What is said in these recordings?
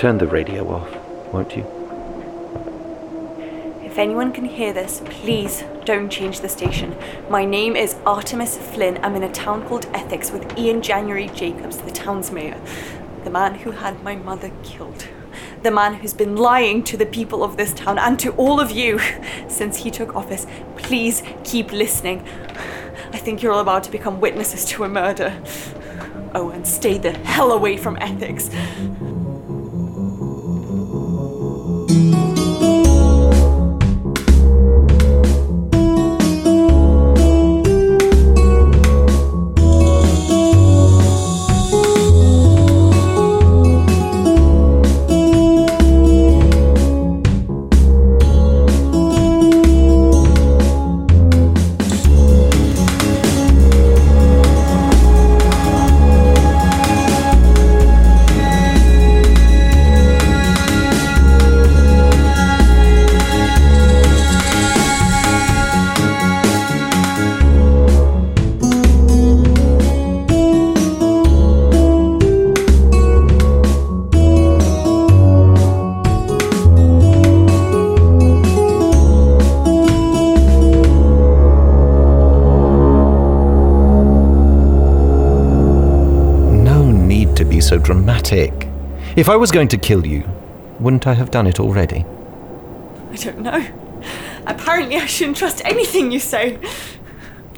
turn the radio off, won't you? If anyone can hear this, please don't change the station. My name is Artemis Flynn. I'm in a town called Ethics with Ian January Jacobs, the town's mayor. The man who had my mother killed. The man who's been lying to the people of this town and to all of you since he took office. Please keep listening. I think you're all about to become witnesses to a murder. Oh, and stay the hell away from Essex. So dramatic. If I was going to kill you, wouldn't I have done it already? I don't know. Apparently, I shouldn't trust anything you say.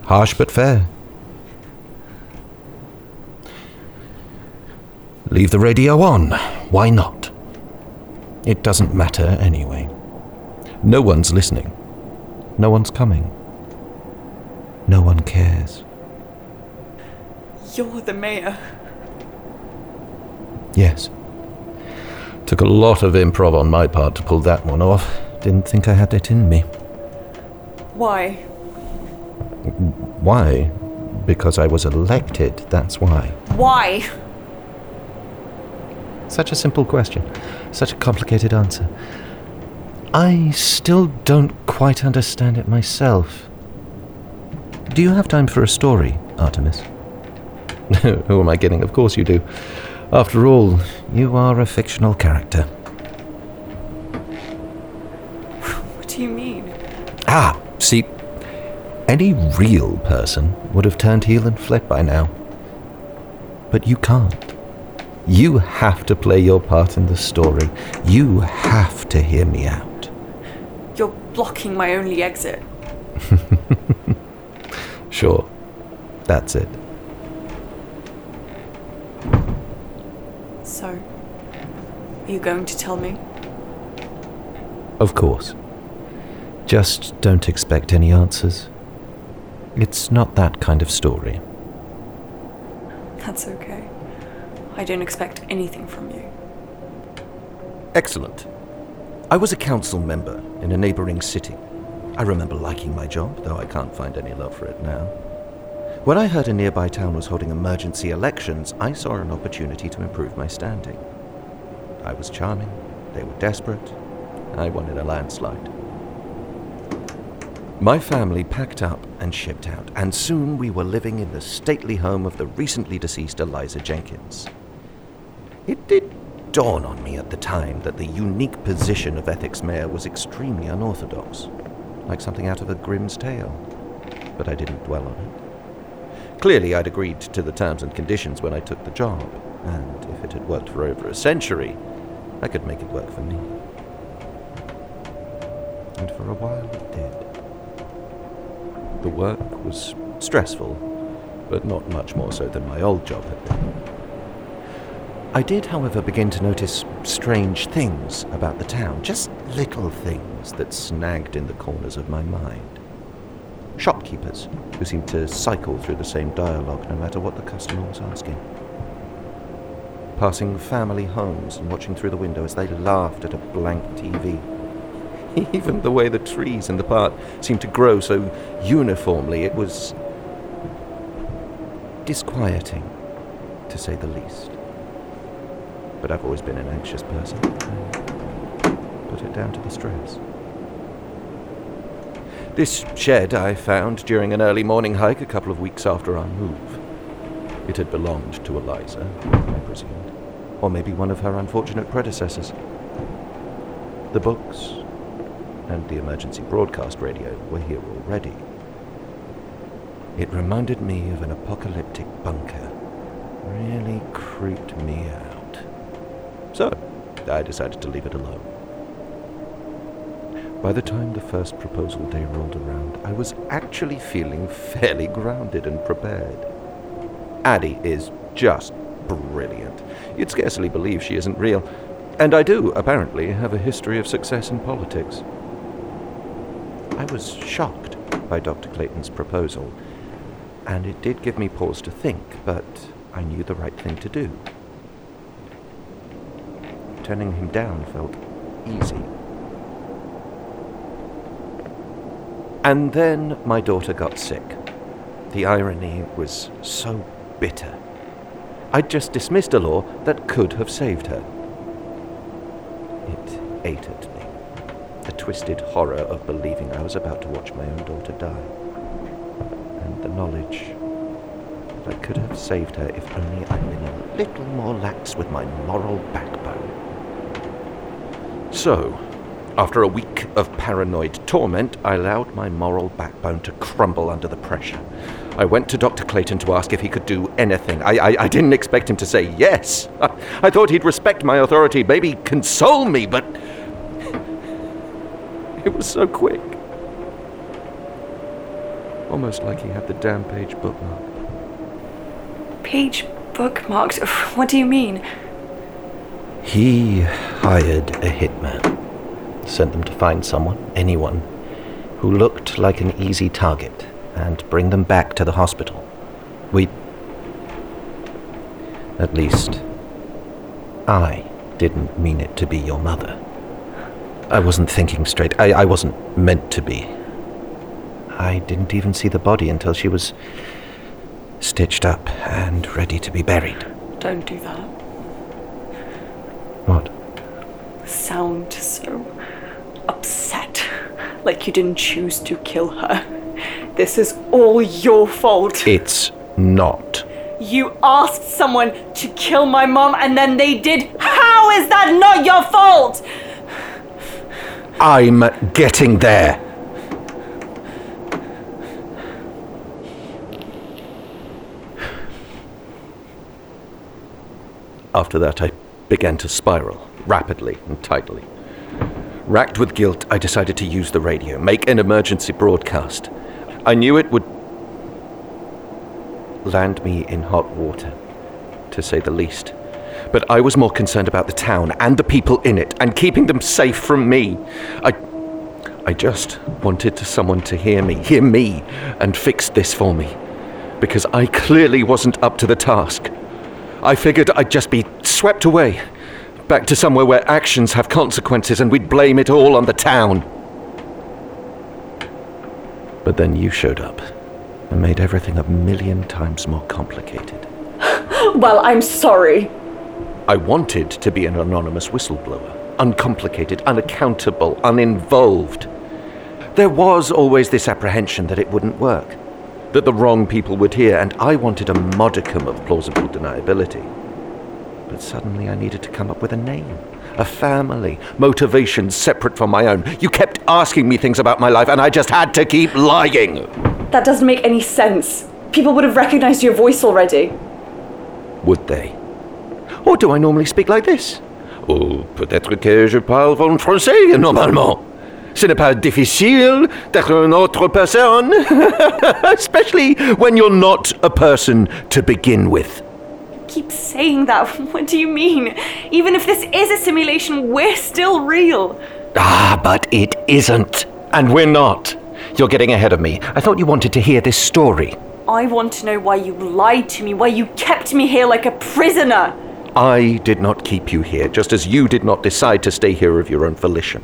Harsh but fair. Leave the radio on. Why not? It doesn't matter anyway. No one's listening. No one's coming. No one cares. You're the mayor. Yes. Took a lot of improv on my part to pull that one off. Didn't think I had it in me. Why? Why? Because I was elected, that's why. Why? Such a simple question, such a complicated answer. I still don't quite understand it myself. Do you have time for a story, Artemis? Who am I kidding? Of course you do. After all, you are a fictional character. What do you mean? Ah, see, any real person would have turned heel and fled by now. But you can't. You have to play your part in the story. You have to hear me out. You're blocking my only exit. Sure, that's it. So, are you going to tell me? Of course. Just don't expect any answers. It's not that kind of story. That's okay. I don't expect anything from you. Excellent. I was a council member in a neighboring city. I remember liking my job, though I can't find any love for it now. When I heard a nearby town was holding emergency elections, I saw an opportunity to improve my standing. I was charming, they were desperate, I wanted a landslide. My family packed up and shipped out, and soon we were living in the stately home of the recently deceased Eliza Jenkins. It did dawn on me at the time that the unique position of ethics mayor was extremely unorthodox, like something out of a Grimm's tale. But I didn't dwell on it. Clearly, I'd agreed to the terms and conditions when I took the job, and if it had worked for over a century, I could make it work for me. And for a while it did. The work was stressful, but not much more so than my old job had been. I did, however, begin to notice strange things about the town, just little things that snagged in the corners of my mind. Shopkeepers who seemed to cycle through the same dialogue no matter what the customer was asking. Passing family homes and watching through the window as they laughed at a blank TV. Even the way the trees in the park seemed to grow so uniformly, it was disquieting, to say the least. But I've always been an anxious person. Put it down to the stress. This shed I found during an early morning hike a couple of weeks after our move. It had belonged to Eliza, I presumed. Or maybe one of her unfortunate predecessors. The books and the emergency broadcast radio were here already. It reminded me of an apocalyptic bunker. Really creeped me out. So, I decided to leave it alone. By the time the first proposal day rolled around, I was actually feeling fairly grounded and prepared. Addie is just brilliant. You'd scarcely believe she isn't real. And I do, apparently, have a history of success in politics. I was shocked by Dr. Clayton's proposal, and it did give me pause to think, but I knew the right thing to do. Turning him down felt easy. And then my daughter got sick. The irony was so bitter. I'd just dismissed a law that could have saved her. It ate at me. The twisted horror of believing I was about to watch my own daughter die. And the knowledge that I could have saved her if only I'd been a little more lax with my moral backbone. So, after a week of paranoid torment, I allowed my moral backbone to crumble under the pressure. I went to Dr. Clayton to ask if he could do anything. I, I, I didn't expect him to say yes. I, I thought he'd respect my authority, maybe console me, but it was so quick. Almost like he had the damn page bookmarked. Page bookmarked? What do you mean? He hired a hitman sent them to find someone, anyone, who looked like an easy target and bring them back to the hospital. We. At least, I didn't mean it to be your mother. I wasn't thinking straight. I, I wasn't meant to be. I didn't even see the body until she was stitched up and ready to be buried. Don't do that. What? Sound so upset. Like you didn't choose to kill her. This is all your fault. It's not. You asked someone to kill my mom and then they did. How is that not your fault? I'm getting there. After that, I began to spiral rapidly and tightly. Racked with guilt, I decided to use the radio, make an emergency broadcast. I knew it would land me in hot water, to say the least. But I was more concerned about the town and the people in it and keeping them safe from me. I I just wanted someone to hear me, hear me, and fix this for me. Because I clearly wasn't up to the task. I figured I'd just be swept away, back to somewhere where actions have consequences and we'd blame it all on the town. But then you showed up and made everything a million times more complicated. well, I'm sorry. I wanted to be an anonymous whistleblower, uncomplicated, unaccountable, uninvolved. There was always this apprehension that it wouldn't work, that the wrong people would hear, and I wanted a modicum of plausible deniability. But suddenly I needed to come up with a name, a family, motivations separate from my own. You kept asking me things about my life, and I just had to keep lying. That doesn't make any sense. People would have recognized your voice already. Would they? Or do I normally speak like this? Oh, peut-être que je parle en français normalement. Ce n'est pas difficile d'être une autre personne, especially when you're not a person to begin with keep saying that. What do you mean? Even if this is a simulation, we're still real. Ah, but it isn't. And we're not. You're getting ahead of me. I thought you wanted to hear this story. I want to know why you lied to me, why you kept me here like a prisoner. I did not keep you here, just as you did not decide to stay here of your own volition.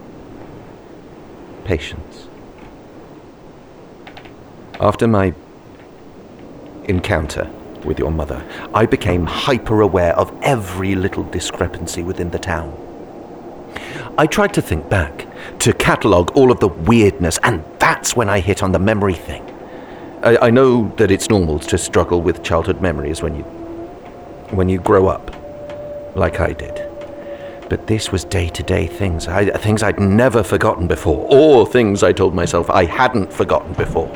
Patience. After my encounter with your mother, I became hyper aware of every little discrepancy within the town. I tried to think back, to catalogue all of the weirdness, and that's when I hit on the memory thing. I, I know that it's normal to struggle with childhood memories when you when you grow up. like I did. But this was day to day things, I, things I'd never forgotten before, or things I told myself I hadn't forgotten before.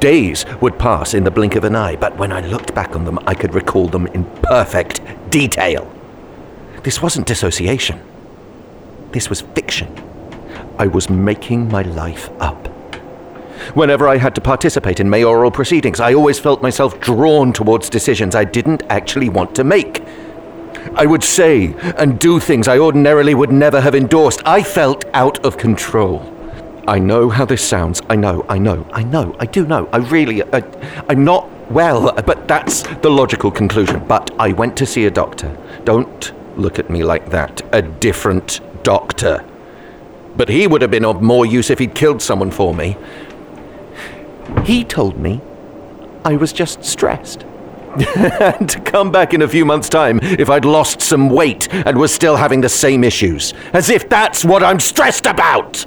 Days would pass in the blink of an eye, but when I looked back on them, I could recall them in perfect detail. This wasn't dissociation, this was fiction. I was making my life up. Whenever I had to participate in mayoral proceedings, I always felt myself drawn towards decisions I didn't actually want to make. I would say and do things I ordinarily would never have endorsed. I felt out of control. I know how this sounds. I know, I know, I know, I do know. I really, I, I'm not well, but that's the logical conclusion. But I went to see a doctor. Don't look at me like that. A different doctor. But he would have been of more use if he'd killed someone for me. He told me I was just stressed. and to come back in a few months' time if I'd lost some weight and was still having the same issues. As if that's what I'm stressed about!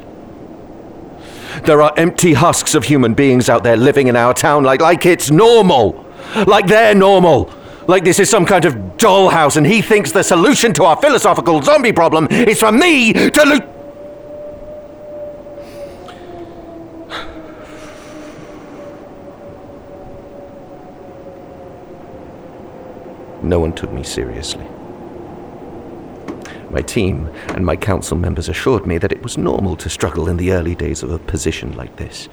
There are empty husks of human beings out there living in our town like, like it's normal. Like they're normal. Like this is some kind of dollhouse, and he thinks the solution to our philosophical zombie problem is for me to loot. No one took me seriously. My team and my council members assured me that it was normal to struggle in the early days of a position like this.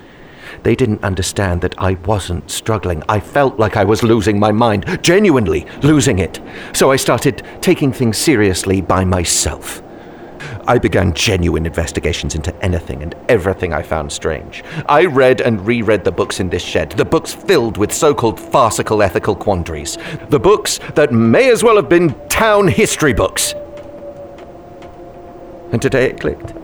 They didn't understand that I wasn't struggling. I felt like I was losing my mind, genuinely losing it. So I started taking things seriously by myself. I began genuine investigations into anything and everything I found strange. I read and reread the books in this shed, the books filled with so called farcical ethical quandaries, the books that may as well have been town history books. And today it clicked.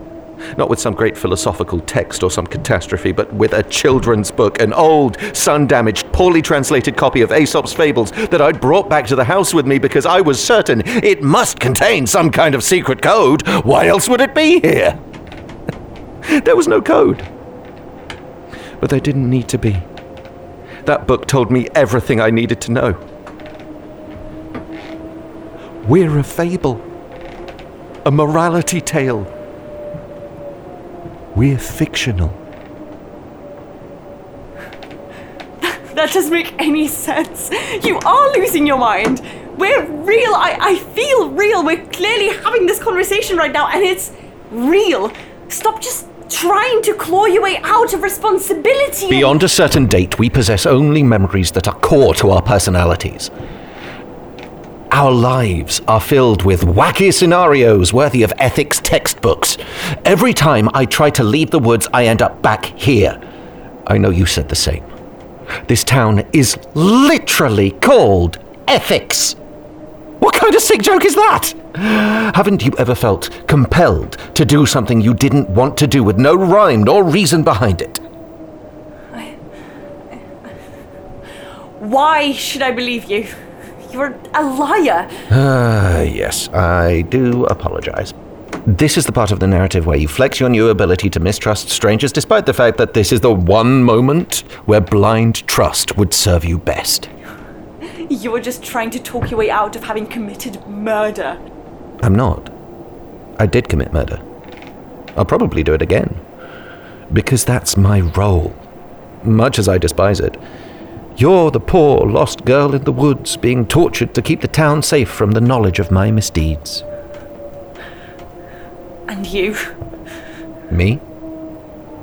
Not with some great philosophical text or some catastrophe, but with a children's book, an old, sun damaged, poorly translated copy of Aesop's Fables that I'd brought back to the house with me because I was certain it must contain some kind of secret code. Why else would it be here? there was no code. But there didn't need to be. That book told me everything I needed to know. We're a fable, a morality tale we're fictional. That doesn't make any sense. You are losing your mind. We're real. I, I feel real. We're clearly having this conversation right now, and it's real. Stop just trying to claw your way out of responsibility. Beyond a certain date, we possess only memories that are core to our personalities. Our lives are filled with wacky scenarios worthy of ethics textbooks. Every time I try to leave the woods, I end up back here. I know you said the same. This town is literally called ethics. What kind of sick joke is that? Haven't you ever felt compelled to do something you didn't want to do with no rhyme nor reason behind it? Why should I believe you? You're a liar. Ah, uh, yes, I do apologize. This is the part of the narrative where you flex your new ability to mistrust strangers, despite the fact that this is the one moment where blind trust would serve you best. You were just trying to talk your way out of having committed murder. I'm not. I did commit murder. I'll probably do it again. Because that's my role. Much as I despise it. You're the poor, lost girl in the woods being tortured to keep the town safe from the knowledge of my misdeeds. And you? Me?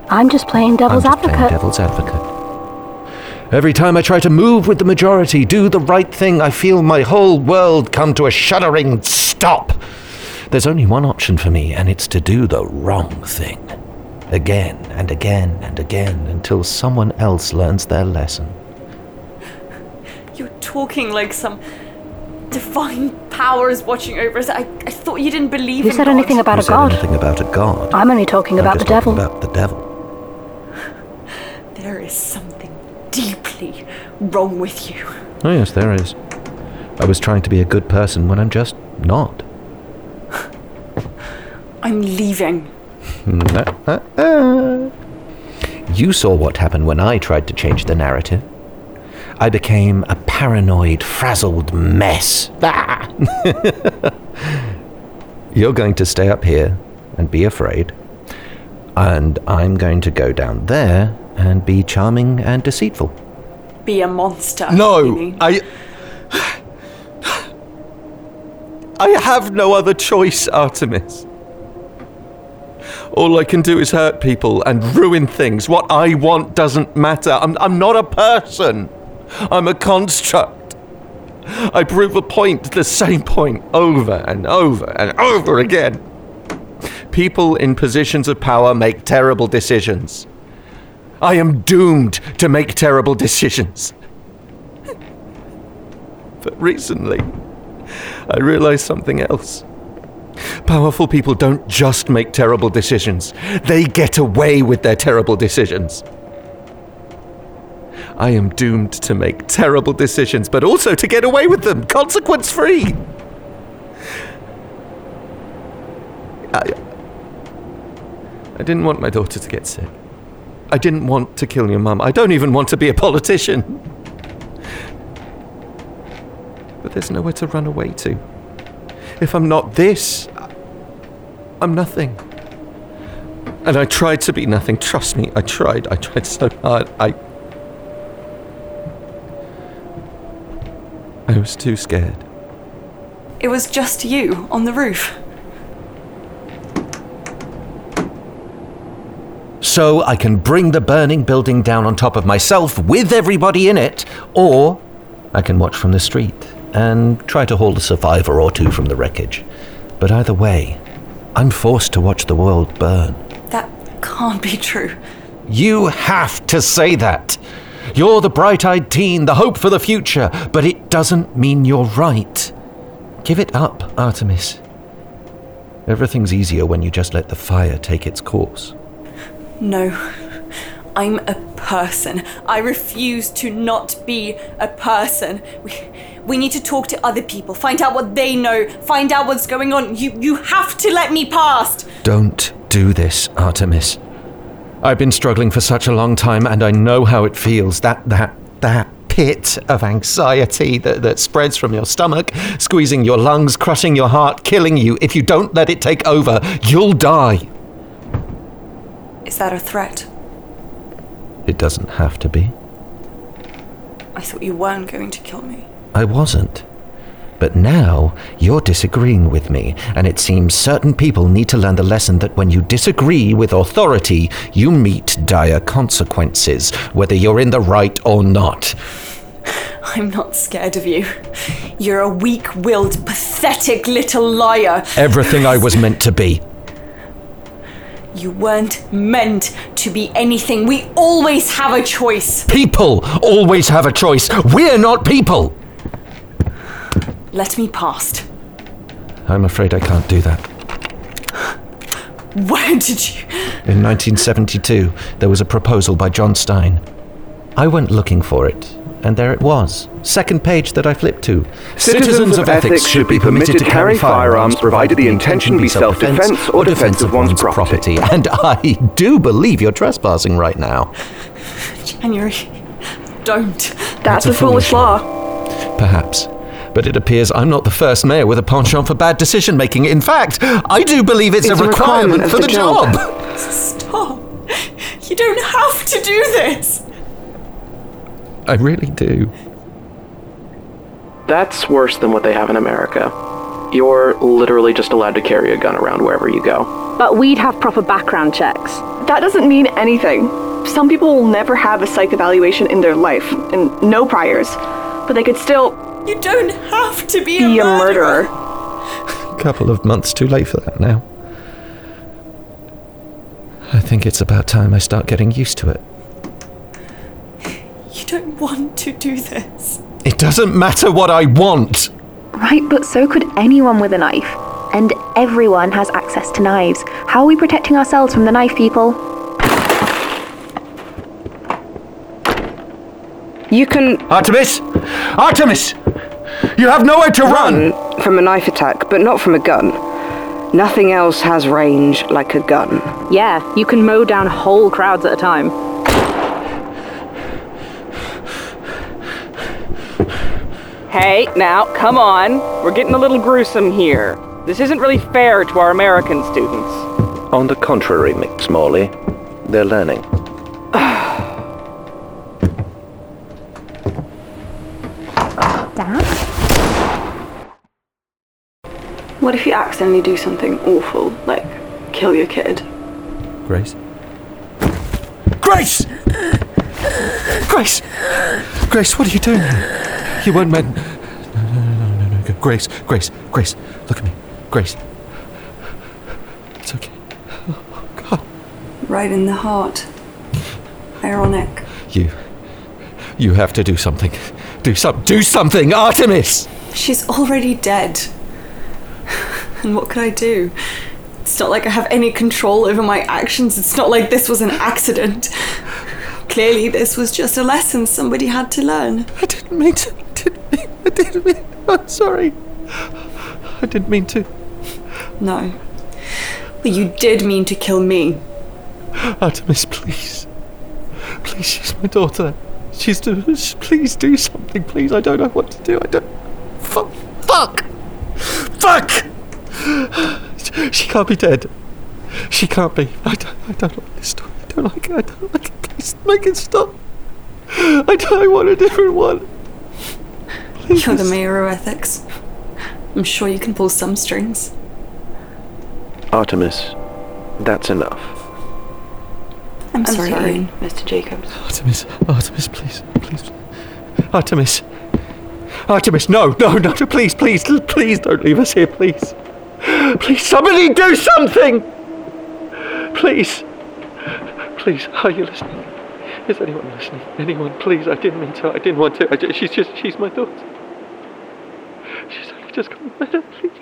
I'm just playing devil's I'm just advocate. Playing devil's advocate. Every time I try to move with the majority, do the right thing, I feel my whole world come to a shuddering stop. There's only one option for me, and it's to do the wrong thing. Again and again and again until someone else learns their lesson talking like some divine powers watching over us. I, I thought you didn't believe Who in said God. anything about Who a said god? anything about a god? I'm only talking I'm about the just talking devil. About the devil. There is something deeply wrong with you. Oh yes, there is. I was trying to be a good person when I'm just not. I'm leaving. you saw what happened when I tried to change the narrative. I became a paranoid, frazzled mess. Ah! You're going to stay up here and be afraid, and I'm going to go down there and be charming and deceitful. Be a monster. No. I. I have no other choice, Artemis. All I can do is hurt people and ruin things. What I want doesn't matter. I'm, I'm not a person, I'm a construct. I prove a point, the same point, over and over and over again. People in positions of power make terrible decisions. I am doomed to make terrible decisions. But recently, I realized something else. Powerful people don't just make terrible decisions, they get away with their terrible decisions. I am doomed to make terrible decisions, but also to get away with them, consequence free. I, I didn't want my daughter to get sick. I didn't want to kill your mum. I don't even want to be a politician. But there's nowhere to run away to. If I'm not this, I'm nothing. And I tried to be nothing. Trust me, I tried. I tried so hard. I. I was too scared. It was just you on the roof. So I can bring the burning building down on top of myself with everybody in it, or I can watch from the street and try to haul a survivor or two from the wreckage. But either way, I'm forced to watch the world burn. That can't be true. You have to say that. You're the bright eyed teen, the hope for the future, but it doesn't mean you're right. Give it up, Artemis. Everything's easier when you just let the fire take its course. No. I'm a person. I refuse to not be a person. We, we need to talk to other people, find out what they know, find out what's going on. You, you have to let me past. Don't do this, Artemis. I've been struggling for such a long time and I know how it feels. That that that pit of anxiety that, that spreads from your stomach, squeezing your lungs, crushing your heart, killing you. If you don't let it take over, you'll die. Is that a threat? It doesn't have to be. I thought you weren't going to kill me. I wasn't. But now you're disagreeing with me, and it seems certain people need to learn the lesson that when you disagree with authority, you meet dire consequences, whether you're in the right or not. I'm not scared of you. You're a weak willed, pathetic little liar. Everything I was meant to be. You weren't meant to be anything. We always have a choice. People always have a choice. We're not people. Let me past. I'm afraid I can't do that. Where did you. In 1972, there was a proposal by John Stein. I went looking for it, and there it was. Second page that I flipped to. Citizens of ethics should be permitted to carry firearms provided the intention be self-defense or defense of one's property. And I do believe you're trespassing right now. January. Don't. That's a a foolish foolish law. Perhaps. But it appears I'm not the first mayor with a penchant for bad decision making. In fact, I do believe it's, It's a a requirement, requirement for the, the job. job. Stop. You don't have to do this. I really do. That's worse than what they have in America. You're literally just allowed to carry a gun around wherever you go. But we'd have proper background checks. That doesn't mean anything. Some people will never have a psych evaluation in their life, and no priors. But they could still You don't have to be, be a a murderer. murderer. couple of months too late for that now. I think it's about time I start getting used to it. You don't want to do this. It doesn't matter what I want. Right, but so could anyone with a knife. And everyone has access to knives. How are we protecting ourselves from the knife people? You can Artemis! Artemis! You have nowhere to run! run from a knife attack, but not from a gun. Nothing else has range like a gun. Yeah, you can mow down whole crowds at a time. Hey, now, come on. We're getting a little gruesome here. This isn't really fair to our American students. On the contrary, Miss Morley, they're learning. What if you accidentally do something awful, like kill your kid? Grace? Grace! Grace! Grace, what are you doing here? You weren't meant. No, no, no, no, no, no. Grace, Grace, Grace, look at me. Grace. It's okay. Oh, God. Right in the heart. Ironic. You. You have to do something. Do some. Do something, Artemis! She's already dead. And what could I do? It's not like I have any control over my actions. It's not like this was an accident. Clearly, this was just a lesson somebody had to learn. I didn't mean to. I didn't mean. I didn't mean. I'm sorry. I didn't mean to. No. But you did mean to kill me. Artemis, please. Please, she's my daughter. She's do. Please do something, please. I don't know what to do. I don't. Fuck. Fuck. Fuck. She can't be dead. She can't be. I don't. I don't like this story. I don't like it. I don't like it. Please make it stop. I don't I want a different one. Please. You're the mayor of ethics. I'm sure you can pull some strings. Artemis, that's enough. I'm, I'm sorry, sorry, Mr. Jacobs. Artemis, Artemis, please, please, Artemis, Artemis, no, no, no, no, please, please, please don't leave us here, please. Please, somebody do something! Please, please, are you listening? Is anyone listening? Anyone, please, I didn't mean to, I didn't want to, I ju- she's just, she's my daughter. She's only just gotten better, please.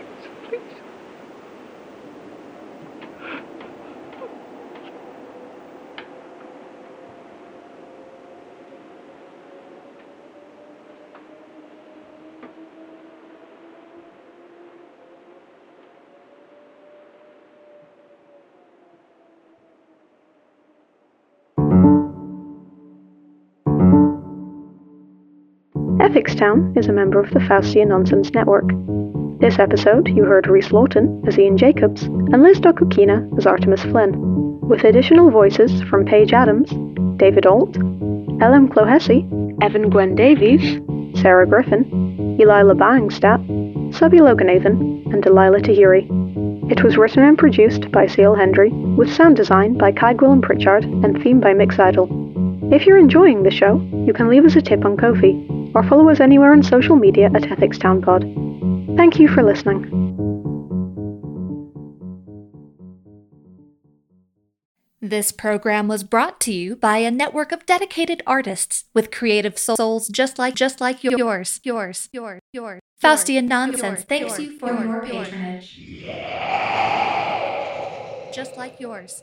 Ethics Town is a member of the Faustian Nonsense Network. This episode, you heard Rhys Lawton as Ian Jacobs and Liz Dokukina as Artemis Flynn, with additional voices from Paige Adams, David Ault, Ellen Clohessy, Evan Gwen Davies, Sarah Griffin, Eli Labat-Angstadt, Subhi Loganathan, and Delilah Tahiri. It was written and produced by C. L. Hendry, with sound design by Kai Gwilym Pritchard and theme by Mick Zijdel. If you're enjoying the show, you can leave us a tip on Ko-fi, or follow us anywhere on social media at Ethics Town Pod. Thank you for listening. This program was brought to you by a network of dedicated artists with creative souls just like just like yours, yours, yours, yours. Faustian Nonsense thanks you for your patronage. Just like yours.